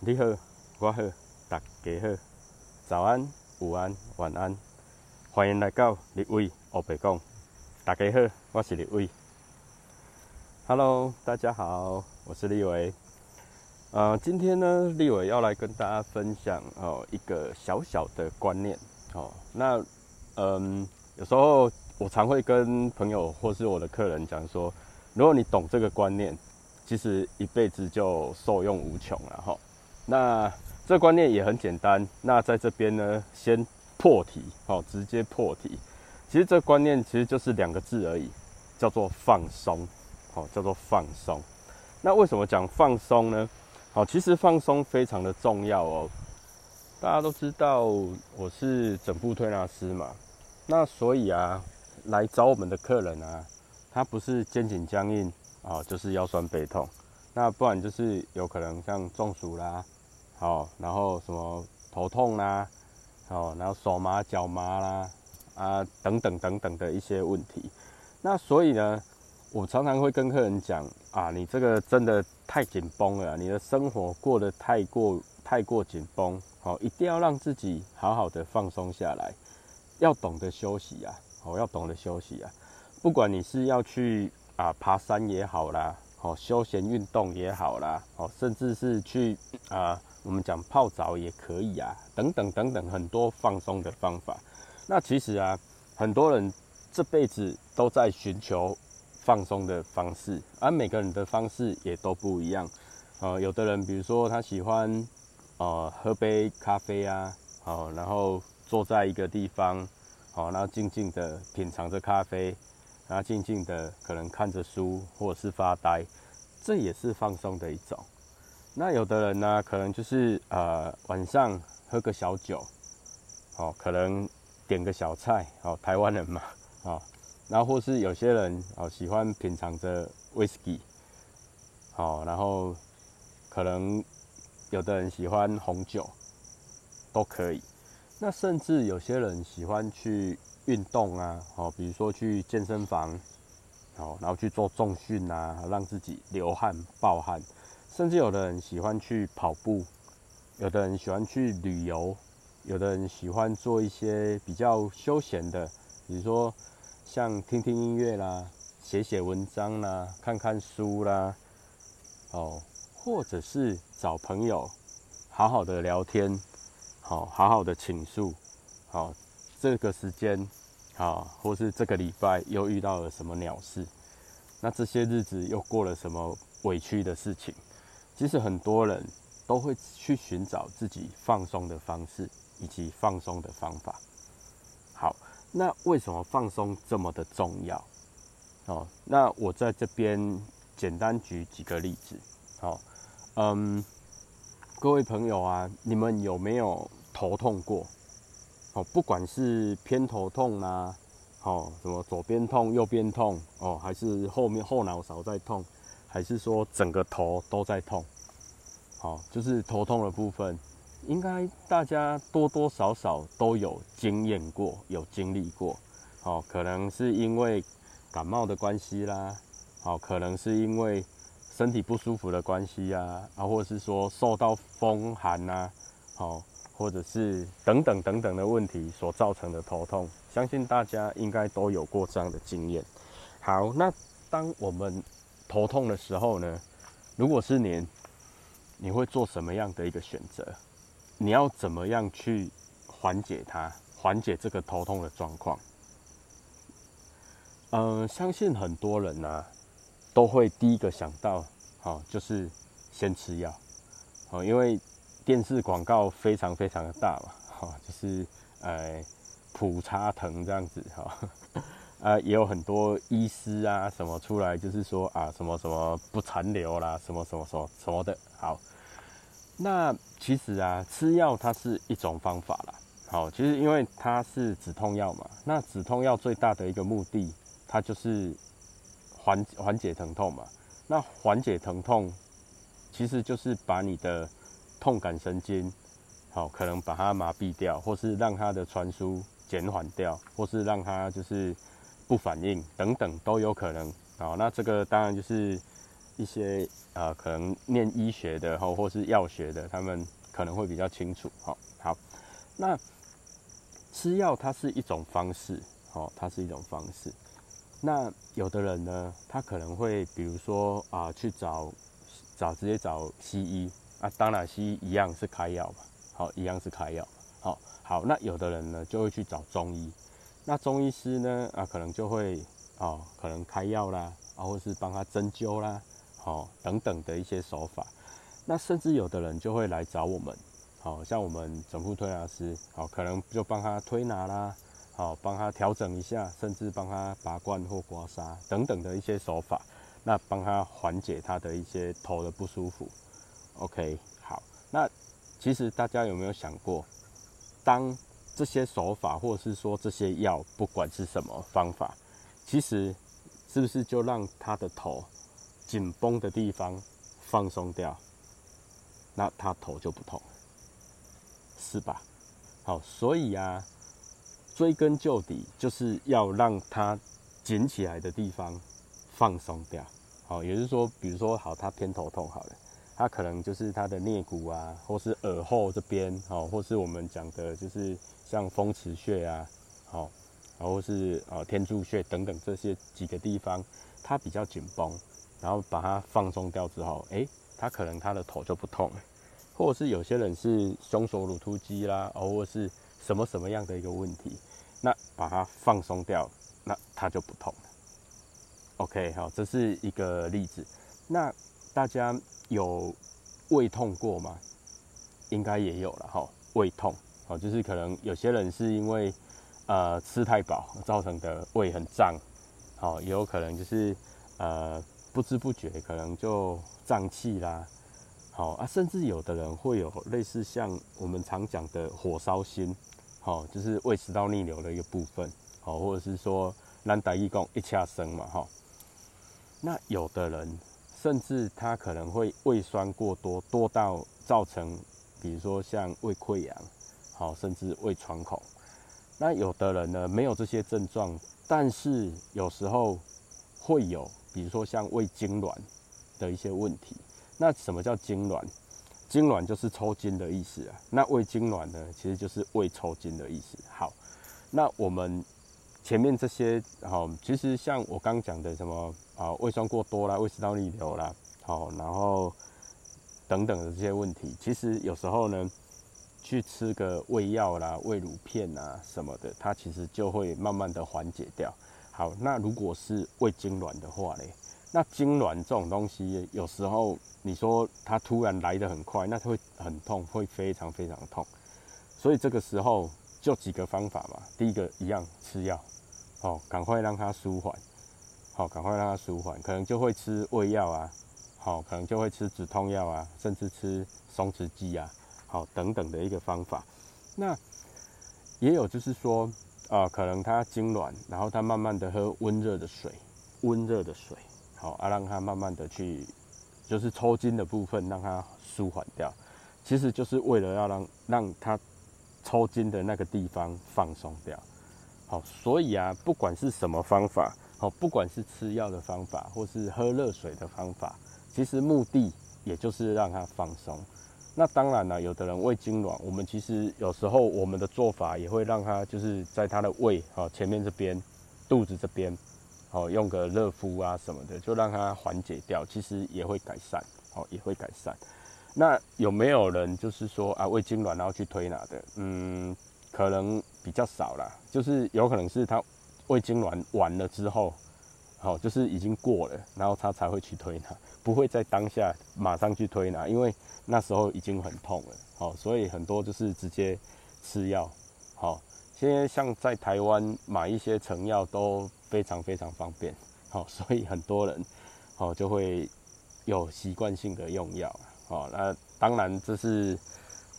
你好，我好，大家好，早安、午安、晚安，欢迎来到立伟欧北讲。大家好，我是立伟。Hello，大家好，我是立伟。呃，今天呢，立伟要来跟大家分享哦一个小小的观念哦。那嗯，有时候我常会跟朋友或是我的客人讲说，如果你懂这个观念，其实一辈子就受用无穷了哈。那这观念也很简单，那在这边呢，先破题，好，直接破题。其实这观念其实就是两个字而已，叫做放松，好，叫做放松。那为什么讲放松呢？好，其实放松非常的重要哦。大家都知道我是整部推拿师嘛，那所以啊，来找我们的客人啊，他不是肩颈僵硬啊，就是腰酸背痛，那不然就是有可能像中暑啦。好，然后什么头痛啦，好，然后手麻脚麻啦，啊，等等等等的一些问题。那所以呢，我常常会跟客人讲啊，你这个真的太紧绷了，你的生活过得太过太过紧绷，好，一定要让自己好好的放松下来，要懂得休息啊，好，要懂得休息啊。不管你是要去啊爬山也好啦，好，休闲运动也好啦，哦，甚至是去啊。我们讲泡澡也可以啊，等等等等，很多放松的方法。那其实啊，很多人这辈子都在寻求放松的方式，而每个人的方式也都不一样。呃，有的人比如说他喜欢呃喝杯咖啡啊，好，然后坐在一个地方，好，然后静静的品尝着咖啡，然后静静的可能看着书或者是发呆，这也是放松的一种。那有的人呢，可能就是呃晚上喝个小酒，哦，可能点个小菜，哦，台湾人嘛，哦，然后或是有些人哦喜欢品尝着威士忌，好，然后可能有的人喜欢红酒，都可以。那甚至有些人喜欢去运动啊，哦，比如说去健身房，哦，然后去做重训啊，让自己流汗暴汗。甚至有的人喜欢去跑步，有的人喜欢去旅游，有的人喜欢做一些比较休闲的，比如说像听听音乐啦、写写文章啦、看看书啦，哦，或者是找朋友好好的聊天，好好好的倾诉，好这个时间，好或是这个礼拜又遇到了什么鸟事，那这些日子又过了什么委屈的事情。其实很多人都会去寻找自己放松的方式以及放松的方法。好，那为什么放松这么的重要？哦，那我在这边简单举几个例子。好，嗯，各位朋友啊，你们有没有头痛过？哦，不管是偏头痛啦，哦，什么左边痛、右边痛，哦，还是后面后脑勺在痛？还是说整个头都在痛，好，就是头痛的部分，应该大家多多少少都有经验过，有经历过，好，可能是因为感冒的关系啦，好，可能是因为身体不舒服的关系啊，啊，或者是说受到风寒呐，好，或者是等等等等的问题所造成的头痛，相信大家应该都有过这样的经验。好，那当我们头痛的时候呢，如果是您，你会做什么样的一个选择？你要怎么样去缓解它，缓解这个头痛的状况？嗯，相信很多人呢都会第一个想到，好，就是先吃药，好，因为电视广告非常非常的大嘛，好，就是呃普查疼这样子，哈。啊，也有很多医师啊，什么出来就是说啊，什么什么不残留啦，什么什么什么什么的。好，那其实啊，吃药它是一种方法啦。好，其实因为它是止痛药嘛，那止痛药最大的一个目的，它就是缓缓解疼痛嘛。那缓解疼痛，其实就是把你的痛感神经，好，可能把它麻痹掉，或是让它的传输减缓掉，或是让它就是。不反应等等都有可能啊，那这个当然就是一些呃，可能念医学的哈，或是药学的，他们可能会比较清楚。好，好，那吃药它是一种方式，哦，它是一种方式。那有的人呢，他可能会比如说啊，去找找直接找西医啊，当然西医一样是开药嘛，好，一样是开药。好，好，那有的人呢就会去找中医，那中医师呢啊，可能就会哦，可能开药啦，啊，或是帮他针灸啦，好，等等的一些手法。那甚至有的人就会来找我们，好像我们整副推拿师，好，可能就帮他推拿啦。好，帮他调整一下，甚至帮他拔罐或刮痧等等的一些手法，那帮他缓解他的一些头的不舒服。OK，好，那其实大家有没有想过，当这些手法或者是说这些药，不管是什么方法，其实是不是就让他的头紧绷的地方放松掉，那他头就不痛，是吧？好，所以啊。追根究底，就是要让他紧起来的地方放松掉。好，也就是说，比如说，好，他偏头痛好了，他可能就是他的颞骨啊，或是耳后这边，好，或是我们讲的，就是像风池穴啊，好，然后是呃天柱穴等等这些几个地方，它比较紧绷，然后把它放松掉之后，诶，他可能他的头就不痛了。或者是有些人是胸锁乳突肌啦，或者是。什么什么样的一个问题，那把它放松掉，那它就不痛了。OK，好，这是一个例子。那大家有胃痛过吗？应该也有了哈。胃痛，好，就是可能有些人是因为呃吃太饱造成的胃很胀，好，也有可能就是呃不知不觉可能就胀气啦。好啊，甚至有的人会有类似像我们常讲的火烧心。好，就是胃食道逆流的一个部分，好，或者是说难打一工一掐生嘛，哈。那有的人甚至它可能会胃酸过多，多到造成，比如说像胃溃疡，好，甚至胃穿孔。那有的人呢没有这些症状，但是有时候会有，比如说像胃痉挛的一些问题。那什么叫痉挛？痉挛就是抽筋的意思啊，那胃痉挛呢，其实就是胃抽筋的意思。好，那我们前面这些，好，其实像我刚讲的什么啊，胃酸过多啦，胃食道逆流啦，好，然后等等的这些问题，其实有时候呢，去吃个胃药啦、胃乳片啊什么的，它其实就会慢慢的缓解掉。好，那如果是胃痉挛的话嘞？那痉挛这种东西，有时候你说它突然来得很快，那它会很痛，会非常非常痛。所以这个时候就几个方法嘛。第一个一样吃药，好，赶快让它舒缓，好，赶快让它舒缓，可能就会吃胃药啊，好，可能就会吃止痛药啊，甚至吃松弛剂啊，好，等等的一个方法。那也有就是说，啊，可能它痉挛，然后它慢慢的喝温热的水，温热的水。好啊，让它慢慢的去，就是抽筋的部分让它舒缓掉，其实就是为了要让让它抽筋的那个地方放松掉。好，所以啊，不管是什么方法，好，不管是吃药的方法，或是喝热水的方法，其实目的也就是让它放松。那当然了，有的人胃痉挛，我们其实有时候我们的做法也会让他就是在他的胃好前面这边，肚子这边。哦，用个热敷啊什么的，就让它缓解掉，其实也会改善，哦，也会改善。那有没有人就是说啊胃痉挛然后去推拿的？嗯，可能比较少啦，就是有可能是他胃痉挛完了之后，好，就是已经过了，然后他才会去推拿，不会在当下马上去推拿，因为那时候已经很痛了，好，所以很多就是直接吃药，好。现在像在台湾买一些成药都非常非常方便，好，所以很多人，好就会有习惯性的用药，好，那当然这是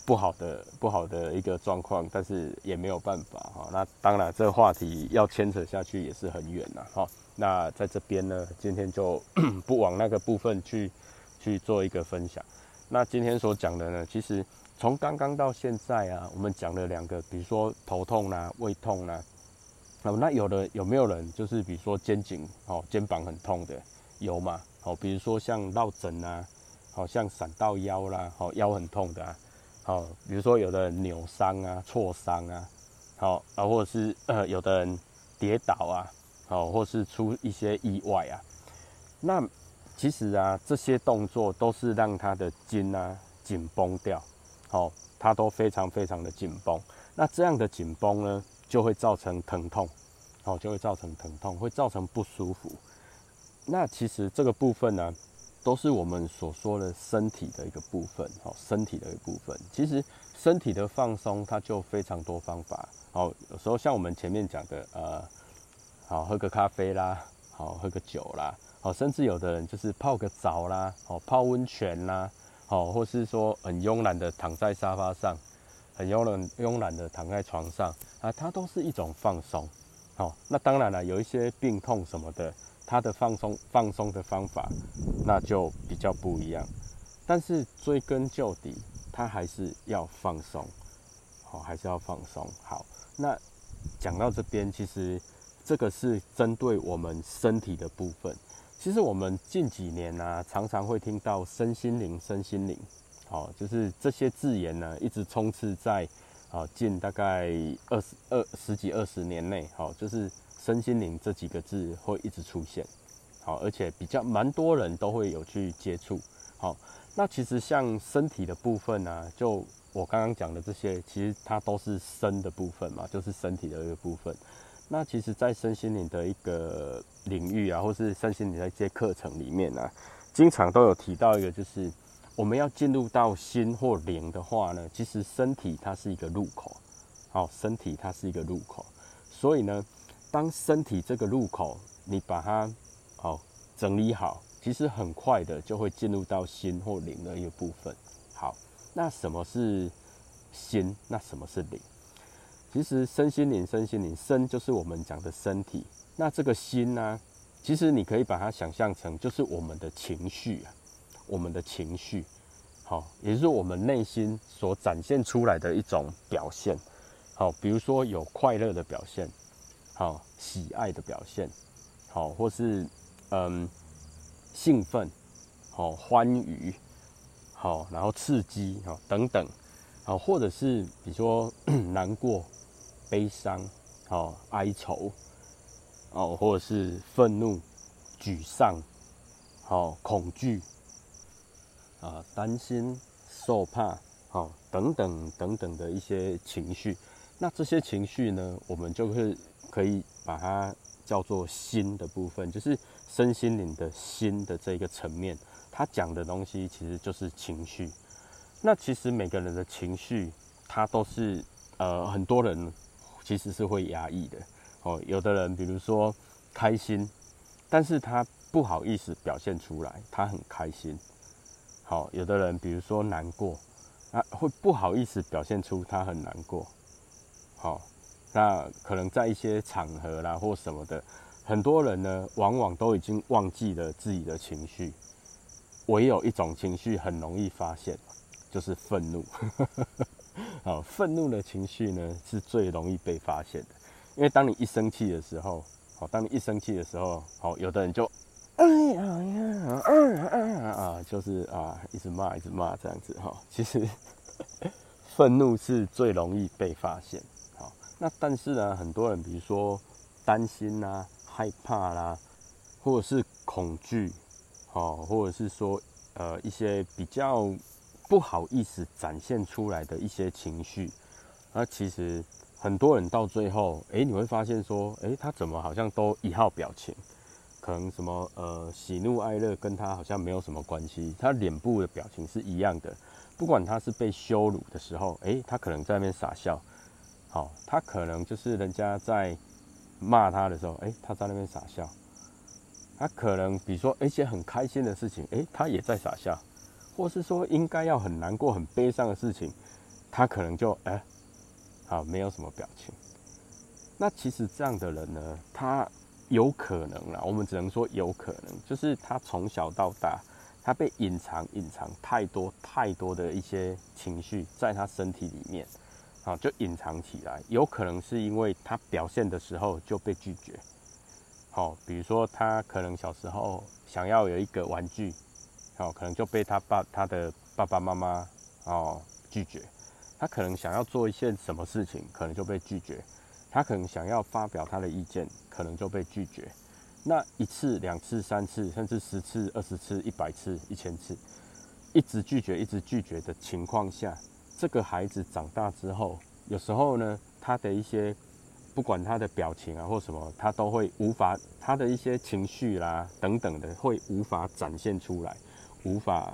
不好的不好的一个状况，但是也没有办法，哈，那当然这个话题要牵扯下去也是很远呐，哈，那在这边呢，今天就 不往那个部分去去做一个分享，那今天所讲的呢，其实。从刚刚到现在啊，我们讲了两个，比如说头痛啦、胃痛啦，哦，那有的有没有人就是比如说肩颈哦、肩膀很痛的有吗？好，比如说像落枕啊，好像闪到腰啦，好腰很痛的啊，好，比如说有的人扭伤啊、挫伤啊，好啊，或者是呃有的人跌倒啊，好，或是出一些意外啊，那其实啊这些动作都是让他的筋啊紧绷掉，好，它都非常非常的紧绷。那这样的紧绷呢，就会造成疼痛。哦，就会造成疼痛，会造成不舒服。那其实这个部分呢，都是我们所说的身体的一个部分。哦，身体的一个部分。其实身体的放松，它就非常多方法。哦，有时候像我们前面讲的，呃，好喝个咖啡啦，好喝个酒啦，好，甚至有的人就是泡个澡啦，好泡温泉啦，好，或是说很慵懒的躺在沙发上，很慵懒慵懒的躺在床上啊，它都是一种放松。好，那当然了，有一些病痛什么的，它的放松放松的方法，那就比较不一样。但是追根究底，它还是要放松，好，还是要放松。好，那讲到这边，其实这个是针对我们身体的部分。其实我们近几年呢，常常会听到身心灵、身心灵，好，就是这些字眼呢，一直充斥在。好，近大概二十二十几二十年内，好，就是身心灵这几个字会一直出现，好，而且比较蛮多人都会有去接触，好，那其实像身体的部分呢，就我刚刚讲的这些，其实它都是身的部分嘛，就是身体的一个部分。那其实，在身心灵的一个领域啊，或是身心灵的一些课程里面呢，经常都有提到一个，就是。我们要进入到心或灵的话呢，其实身体它是一个入口，好，身体它是一个入口，所以呢，当身体这个入口你把它好整理好，其实很快的就会进入到心或灵的一个部分。好，那什么是心？那什么是灵？其实身心灵，身心灵，身就是我们讲的身体，那这个心呢，其实你可以把它想象成就是我们的情绪啊。我们的情绪，好，也就是我们内心所展现出来的一种表现，好，比如说有快乐的表现，好，喜爱的表现，好，或是嗯兴奋，好，欢愉，好，然后刺激，好，等等，好，或者是比如说难过、悲伤，好，哀愁，哦，或者是愤怒、沮丧，好，恐惧。啊，担心、受怕，好，等等等等的一些情绪，那这些情绪呢，我们就是可以把它叫做心的部分，就是身心灵的心的这个层面，它讲的东西其实就是情绪。那其实每个人的情绪，它都是呃，很多人其实是会压抑的哦。有的人比如说开心，但是他不好意思表现出来，他很开心。好，有的人比如说难过，啊，会不好意思表现出他很难过。好，那可能在一些场合啦或什么的，很多人呢，往往都已经忘记了自己的情绪，唯有一种情绪很容易发现，就是愤怒。好，愤怒的情绪呢是最容易被发现的，因为当你一生气的时候，好，当你一生气的时候，好，有的人就。哎呀呀，啊啊啊！就是啊，一直骂，一直骂这样子哈。其实 愤怒是最容易被发现。那但是呢，很多人比如说担心啦、害怕啦，或者是恐惧，好，或者是说呃一些比较不好意思展现出来的一些情绪，那其实很多人到最后，哎，你会发现说，哎，他怎么好像都一号表情。可能什么呃喜怒哀乐跟他好像没有什么关系，他脸部的表情是一样的。不管他是被羞辱的时候，诶，他可能在那边傻笑。好，他可能就是人家在骂他的时候，哎，他在那边傻笑。他可能比如说一些很开心的事情，哎，他也在傻笑。或是说应该要很难过、很悲伤的事情，他可能就哎，好没有什么表情。那其实这样的人呢，他。有可能啦，我们只能说有可能，就是他从小到大，他被隐藏、隐藏太多太多的一些情绪在他身体里面，啊，就隐藏起来。有可能是因为他表现的时候就被拒绝，好，比如说他可能小时候想要有一个玩具，好，可能就被他爸他的爸爸妈妈哦拒绝。他可能想要做一件什么事情，可能就被拒绝。他可能想要发表他的意见，可能就被拒绝。那一次、两次、三次，甚至十次、二十次、一百次、一千次，一直拒绝、一直拒绝的情况下，这个孩子长大之后，有时候呢，他的一些不管他的表情啊或什么，他都会无法他的一些情绪啦等等的，会无法展现出来，无法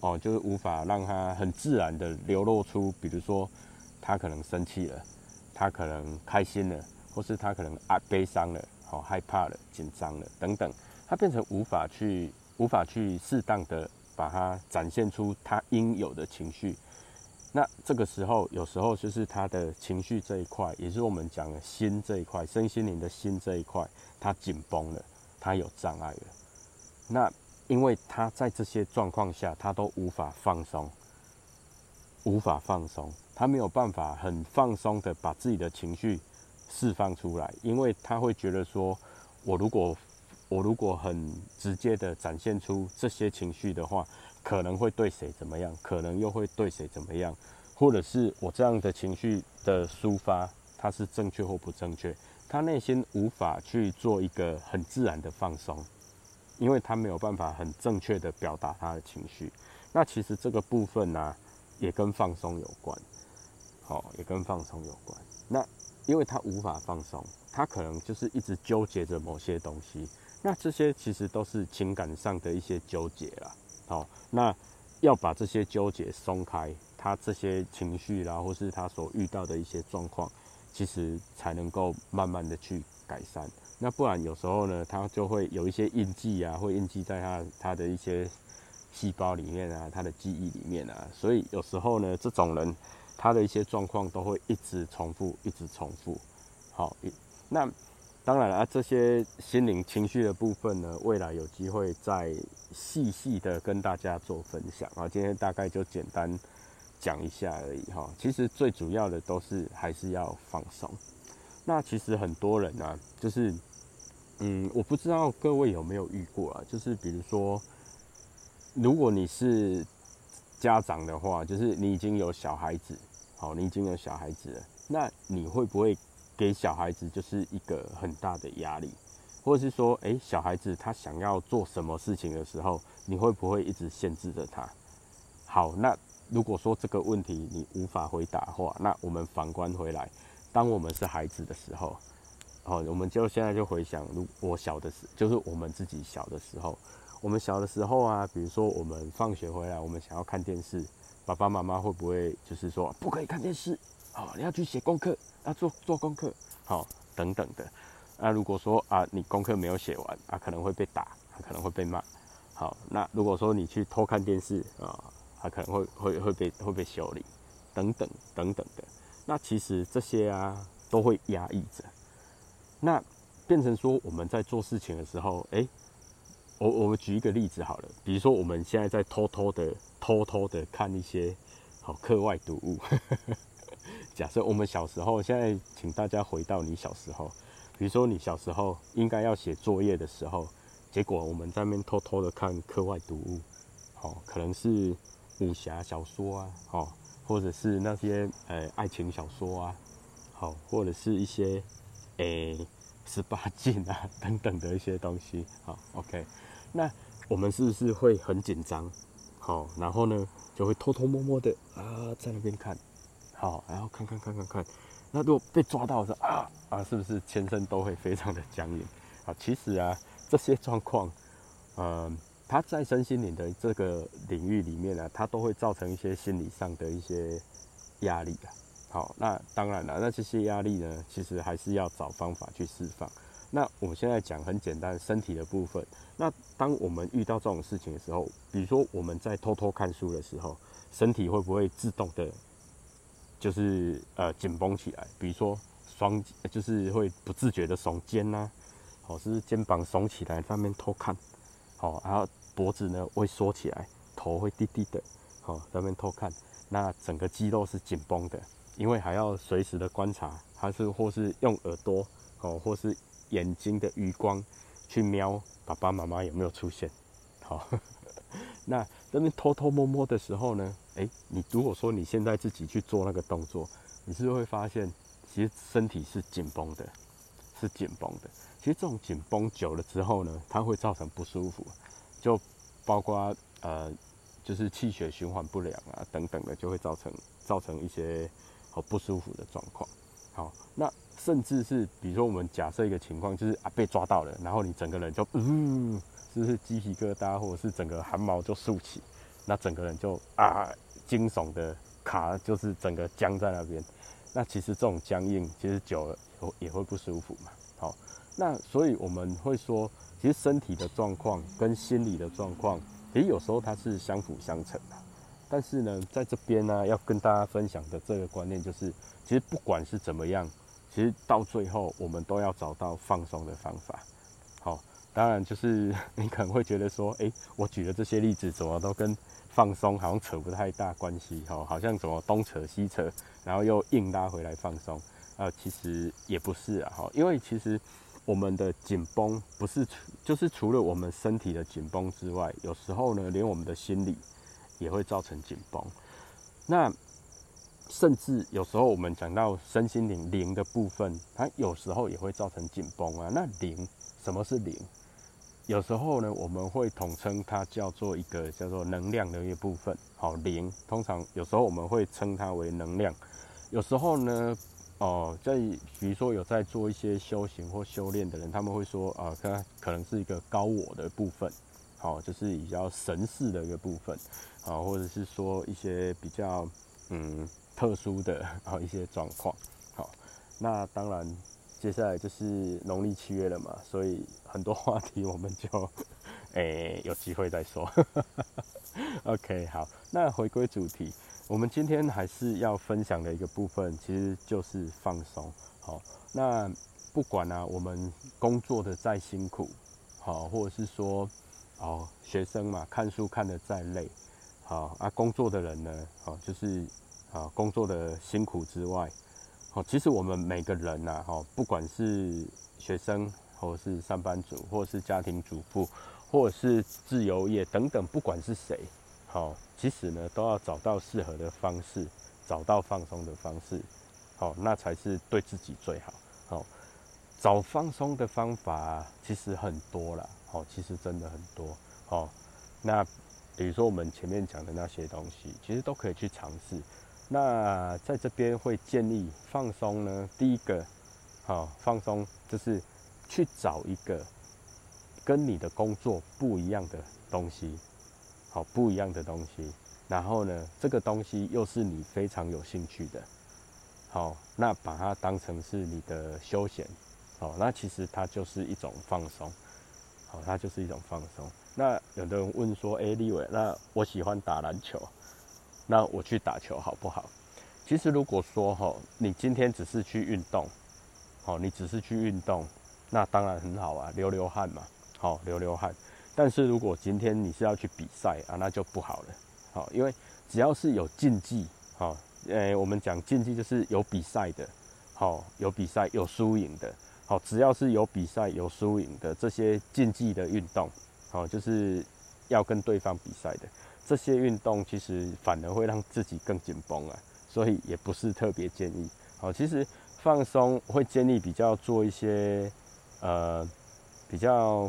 哦，就是无法让他很自然的流露出，比如说他可能生气了，他可能开心了，或是他可能啊悲伤了。好害怕了，紧张了，等等，他变成无法去无法去适当的把它展现出他应有的情绪。那这个时候，有时候就是他的情绪这一块，也是我们讲的心这一块，身心灵的心这一块，他紧绷了，他有障碍了。那因为他在这些状况下，他都无法放松，无法放松，他没有办法很放松的把自己的情绪。释放出来，因为他会觉得说，我如果我如果很直接的展现出这些情绪的话，可能会对谁怎么样，可能又会对谁怎么样，或者是我这样的情绪的抒发，它是正确或不正确，他内心无法去做一个很自然的放松，因为他没有办法很正确的表达他的情绪。那其实这个部分呢，也跟放松有关，好，也跟放松有关。那因为他无法放松，他可能就是一直纠结着某些东西。那这些其实都是情感上的一些纠结啦。好，那要把这些纠结松开，他这些情绪啦，或是他所遇到的一些状况，其实才能够慢慢的去改善。那不然有时候呢，他就会有一些印记啊，会印记在他他的一些细胞里面啊，他的记忆里面啊。所以有时候呢，这种人。他的一些状况都会一直重复，一直重复。好，那当然了，这些心灵情绪的部分呢，未来有机会再细细的跟大家做分享啊。今天大概就简单讲一下而已哈。其实最主要的都是还是要放松。那其实很多人呢，就是嗯，我不知道各位有没有遇过啊，就是比如说，如果你是家长的话，就是你已经有小孩子。好，你已经有小孩子了，那你会不会给小孩子就是一个很大的压力，或者是说，诶，小孩子他想要做什么事情的时候，你会不会一直限制着他？好，那如果说这个问题你无法回答的话，那我们反观回来，当我们是孩子的时候，哦，我们就现在就回想，如我小的时，就是我们自己小的时候，我们小的时候啊，比如说我们放学回来，我们想要看电视。爸爸妈妈会不会就是说不可以看电视？好，你要去写功课，啊做做功课，好，等等的。那如果说啊，你功课没有写完啊，可能会被打，可能会被骂。好，那如果说你去偷看电视啊，他可能会会会被会被修理，等等等等的。那其实这些啊，都会压抑着。那变成说我们在做事情的时候，哎。我我们举一个例子好了，比如说我们现在在偷偷的偷偷的看一些好课外读物。假设我们小时候，现在请大家回到你小时候，比如说你小时候应该要写作业的时候，结果我们在那边偷偷的看课外读物，好，可能是武侠小说啊，好，或者是那些呃爱情小说啊，好，或者是一些诶十八禁啊等等的一些东西，好，OK。那我们是不是会很紧张？好，然后呢，就会偷偷摸摸的啊，在那边看，好，然后看看看看看。那如果被抓到的时候啊啊，是不是全身都会非常的僵硬？啊，其实啊，这些状况，嗯，它在身心灵的这个领域里面呢，它都会造成一些心理上的一些压力啊。好，那当然了，那这些压力呢，其实还是要找方法去释放。那我们现在讲很简单，身体的部分。那当我们遇到这种事情的时候，比如说我们在偷偷看书的时候，身体会不会自动的，就是呃紧绷起来？比如说双，就是会不自觉的耸肩呐，好，是肩膀耸起来，上面偷看，好，然后脖子呢会缩起来，头会低低的，好，上面偷看，那整个肌肉是紧绷的，因为还要随时的观察，它是或是用耳朵，哦，或是眼睛的余光去瞄爸爸妈妈有没有出现。好，那这边偷偷摸摸的时候呢，诶，你如果说你现在自己去做那个动作，你是会发现，其实身体是紧绷的，是紧绷的。其实这种紧绷久了之后呢，它会造成不舒服，就包括呃，就是气血循环不良啊等等的，就会造成造成一些好不舒服的状况。好，那甚至是比如说我们假设一个情况，就是啊被抓到了，然后你整个人就嗯。就是鸡皮疙瘩，或者是整个汗毛就竖起，那整个人就啊惊悚的卡，就是整个僵在那边。那其实这种僵硬，其实久了也会不舒服嘛。好，那所以我们会说，其实身体的状况跟心理的状况，其实有时候它是相辅相成的。但是呢，在这边呢，要跟大家分享的这个观念就是，其实不管是怎么样，其实到最后我们都要找到放松的方法。好。当然，就是你可能会觉得说，哎，我举的这些例子怎么都跟放松好像扯不太大关系，哈，好像怎么东扯西扯，然后又硬拉回来放松，啊，其实也不是啊，哈，因为其实我们的紧绷不是除，就是除了我们身体的紧绷之外，有时候呢，连我们的心理也会造成紧绷。那甚至有时候我们讲到身心灵灵的部分，它有时候也会造成紧绷啊。那灵，什么是灵？有时候呢，我们会统称它叫做一个叫做能量的一部分，好灵。通常有时候我们会称它为能量。有时候呢，哦，在比如说有在做一些修行或修炼的人，他们会说啊，它可能是一个高我的部分，哦，就是比较神似的一个部分，啊，或者是说一些比较嗯特殊的啊一些状况。好，那当然。接下来就是农历七月了嘛，所以很多话题我们就诶有机会再说。OK，好，那回归主题，我们今天还是要分享的一个部分，其实就是放松。好，那不管啊，我们工作的再辛苦，好，或者是说哦学生嘛，看书看得再累，好啊，工作的人呢，好就是啊工作的辛苦之外。哦，其实我们每个人呐，哈，不管是学生，或者是上班族，或者是家庭主妇，或者是自由业等等，不管是谁，好，其实呢，都要找到适合的方式，找到放松的方式，好，那才是对自己最好。好，找放松的方法其实很多了，哦，其实真的很多。好，那比如说我们前面讲的那些东西，其实都可以去尝试。那在这边会建议放松呢，第一个，好放松就是去找一个跟你的工作不一样的东西，好不一样的东西，然后呢，这个东西又是你非常有兴趣的，好，那把它当成是你的休闲，好，那其实它就是一种放松，好，它就是一种放松。那有的人问说，哎，立伟，那我喜欢打篮球。那我去打球好不好？其实如果说哈，你今天只是去运动，好，你只是去运动，那当然很好啊，流流汗嘛，好，流流汗。但是如果今天你是要去比赛啊，那就不好了，好，因为只要是有竞技，好，诶，我们讲竞技就是有比赛的，好，有比赛有输赢的，好，只要是有比赛有输赢的这些竞技的运动，好，就是要跟对方比赛的。这些运动其实反而会让自己更紧绷啊，所以也不是特别建议。好，其实放松会建议比较做一些呃比较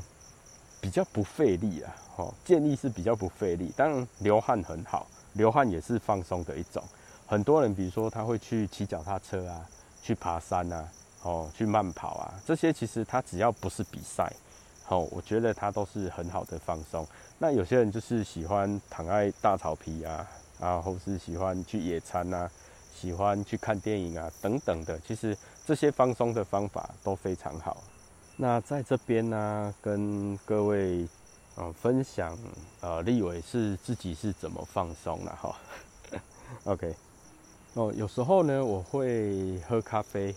比较不费力啊。好，建议是比较不费力。当然流汗很好，流汗也是放松的一种。很多人比如说他会去骑脚踏车啊，去爬山啊，哦，去慢跑啊，这些其实他只要不是比赛。好，我觉得它都是很好的放松。那有些人就是喜欢躺在大草皮啊，啊，或是喜欢去野餐啊，喜欢去看电影啊，等等的。其实这些放松的方法都非常好。那在这边呢，跟各位呃分享，呃，立伟是自己是怎么放松的哈。OK，哦，有时候呢，我会喝咖啡。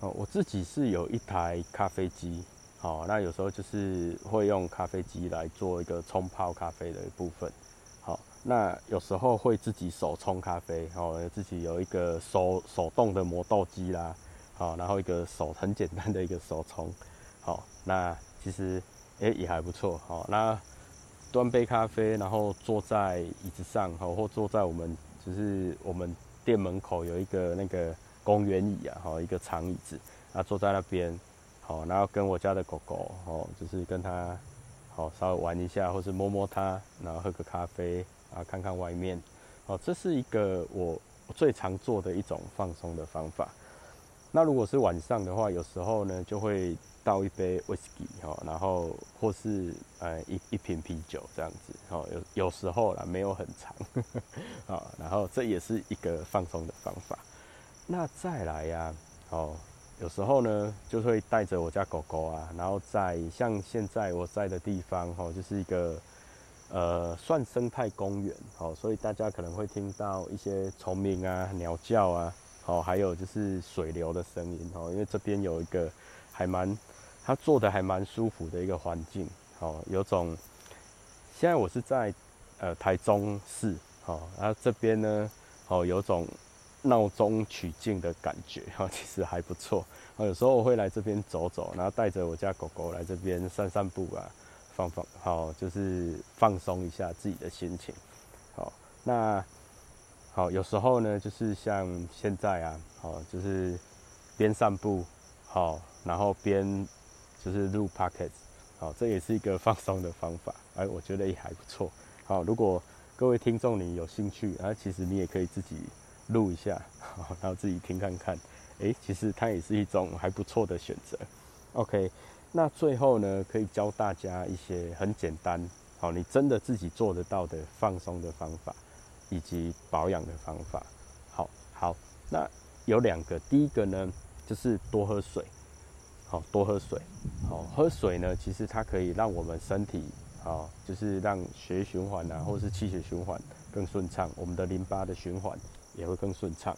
哦，我自己是有一台咖啡机。好，那有时候就是会用咖啡机来做一个冲泡咖啡的一部分。好，那有时候会自己手冲咖啡，哦，自己有一个手手动的磨豆机啦，好，然后一个手很简单的一个手冲。好，那其实诶也还不错，好，那端杯咖啡，然后坐在椅子上，好，或坐在我们就是我们店门口有一个那个公园椅啊，好，一个长椅子，啊，坐在那边，好，然后跟我家的狗狗，哦，就是跟它，好，稍微玩一下，或是摸摸它，然后喝个咖啡，啊，看看外面，哦，这是一个我最常做的一种放松的方法。那如果是晚上的话，有时候呢就会倒一杯 whisky 哈，然后或是呃一一瓶啤酒这样子，哦有有时候啦没有很长，啊，然后这也是一个放松的方法。那再来呀，哦有时候呢就会带着我家狗狗啊，然后在像现在我在的地方，哦就是一个呃算生态公园，哦所以大家可能会听到一些虫鸣啊、鸟叫啊。哦，还有就是水流的声音哦，因为这边有一个还蛮，它做的还蛮舒服的一个环境哦，有种现在我是在呃台中市哦，然后这边呢哦有种闹中取静的感觉哈，其实还不错哦，有时候我会来这边走走，然后带着我家狗狗来这边散散步啊，放放好就是放松一下自己的心情，好那。好，有时候呢，就是像现在啊，好，就是边散步，好，然后边就是录 p o c k e t 好，这也是一个放松的方法，哎，我觉得也还不错。好，如果各位听众你有兴趣，啊，其实你也可以自己录一下，好，然后自己听看看，哎，其实它也是一种还不错的选择。OK，那最后呢，可以教大家一些很简单，好，你真的自己做得到的放松的方法。以及保养的方法，好好，那有两个，第一个呢就是多喝水，好多喝水，好喝水呢，其实它可以让我们身体，好就是让血液循环啊，或是气血循环更顺畅，我们的淋巴的循环也会更顺畅。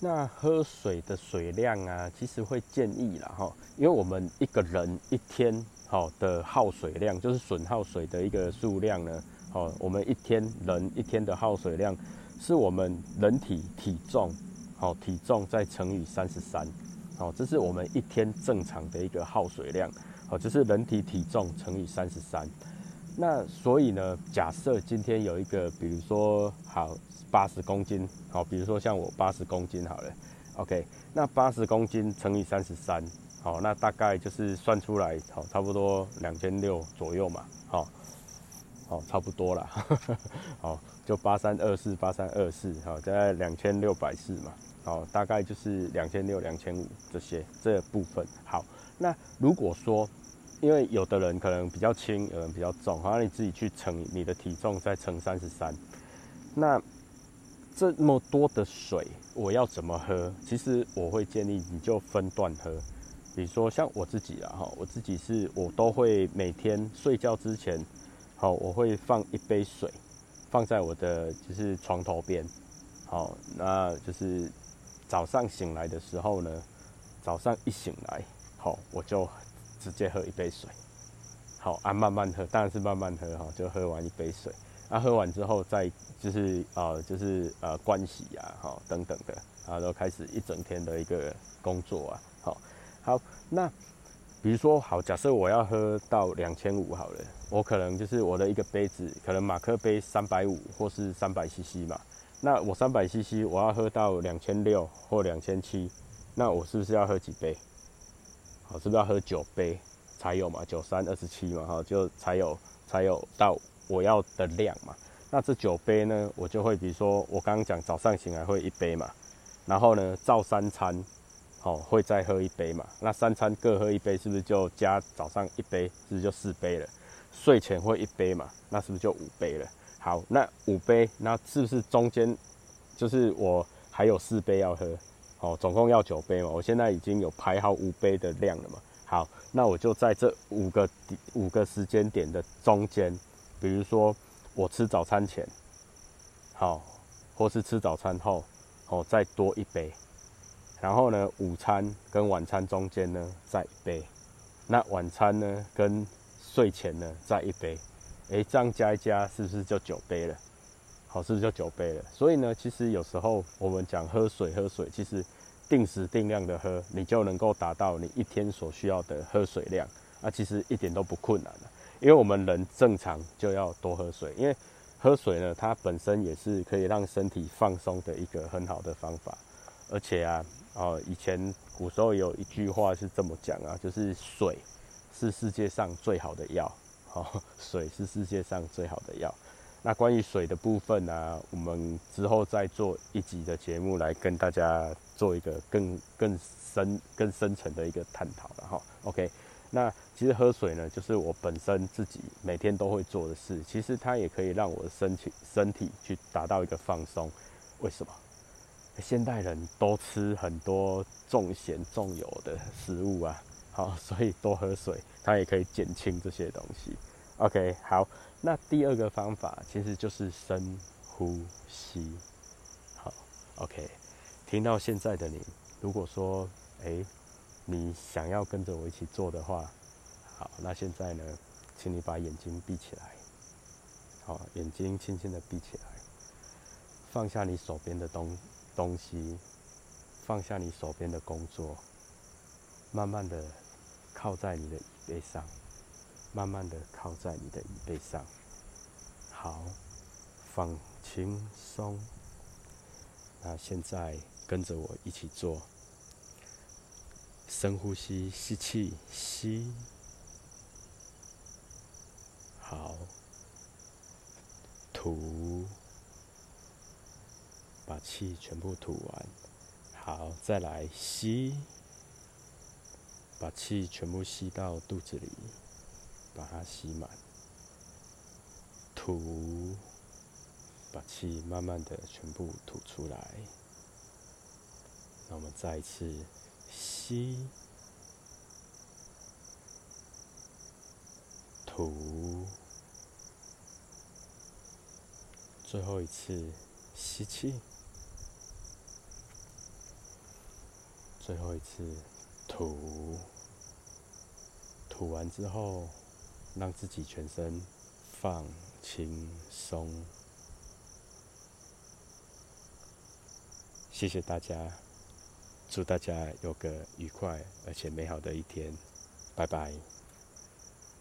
那喝水的水量啊，其实会建议了哈，因为我们一个人一天好的耗水量，就是损耗水的一个数量呢。好，我们一天人一天的耗水量，是我们人体体重，好体重再乘以三十三，好，这是我们一天正常的一个耗水量，好，就是人体体重乘以三十三。那所以呢，假设今天有一个，比如说好八十公斤，好，比如说像我八十公斤好了，OK，那八十公斤乘以三十三，好，那大概就是算出来，好，差不多两千六左右嘛，好。哦，差不多了，好，就八三二四八三二四，好，在两千六百四嘛，好，大概就是两千六两千五这些这部分。好，那如果说，因为有的人可能比较轻，有人比较重，好，你自己去乘你的体重再乘三十三，那这么多的水我要怎么喝？其实我会建议你就分段喝，比如说像我自己啊，哈，我自己是我都会每天睡觉之前。好，我会放一杯水，放在我的就是床头边。好，那就是早上醒来的时候呢，早上一醒来，好，我就直接喝一杯水。好，啊，慢慢喝，当然是慢慢喝哈，就喝完一杯水。啊，喝完之后再就是啊，就是呃，关洗呀，好，等等的，然后开始一整天的一个工作啊。好，好，那。比如说，好，假设我要喝到两千五好了，我可能就是我的一个杯子，可能马克杯三百五或是三百 CC 嘛。那我三百 CC，我要喝到两千六或两千七，那我是不是要喝几杯？好，是不是要喝九杯才有嘛？九三二十七嘛，哈，就才有才有到我要的量嘛。那这九杯呢，我就会比如说我刚刚讲早上醒来会一杯嘛，然后呢照三餐。好，会再喝一杯嘛？那三餐各喝一杯，是不是就加早上一杯，是不是就四杯了？睡前会一杯嘛？那是不是就五杯了？好，那五杯，那是不是中间就是我还有四杯要喝？哦，总共要九杯嘛？我现在已经有排好五杯的量了嘛？好，那我就在这五个五个时间点的中间，比如说我吃早餐前，好，或是吃早餐后，哦，再多一杯。然后呢，午餐跟晚餐中间呢再一杯，那晚餐呢跟睡前呢再一杯，诶，这样加一加是不是就九杯了？好，是不是就九杯了？所以呢，其实有时候我们讲喝水喝水，其实定时定量的喝，你就能够达到你一天所需要的喝水量。啊，其实一点都不困难的，因为我们人正常就要多喝水，因为喝水呢，它本身也是可以让身体放松的一个很好的方法。而且啊，哦，以前古时候有一句话是这么讲啊，就是水是世界上最好的药。哦，水是世界上最好的药。那关于水的部分呢，我们之后再做一集的节目来跟大家做一个更更深、更深层的一个探讨了哈。OK，那其实喝水呢，就是我本身自己每天都会做的事。其实它也可以让我的身体身体去达到一个放松。为什么？现代人都吃很多重咸重油的食物啊。好，所以多喝水，它也可以减轻这些东西。OK，好，那第二个方法其实就是深呼吸。好，OK，听到现在的你，如果说，哎，你想要跟着我一起做的话，好，那现在呢，请你把眼睛闭起来。好，眼睛轻轻的闭起来，放下你手边的东东西，放下你手边的工作，慢慢的。靠在你的椅背上，慢慢的靠在你的椅背上。好，放轻松。那现在跟着我一起做，深呼吸，吸气，吸。好，吐，把气全部吐完。好，再来吸。把气全部吸到肚子里，把它吸满。吐，把气慢慢的全部吐出来。那我们再一次吸，吐，最后一次吸气，最后一次吐。吐完之后，让自己全身放轻松。谢谢大家，祝大家有个愉快而且美好的一天，拜拜。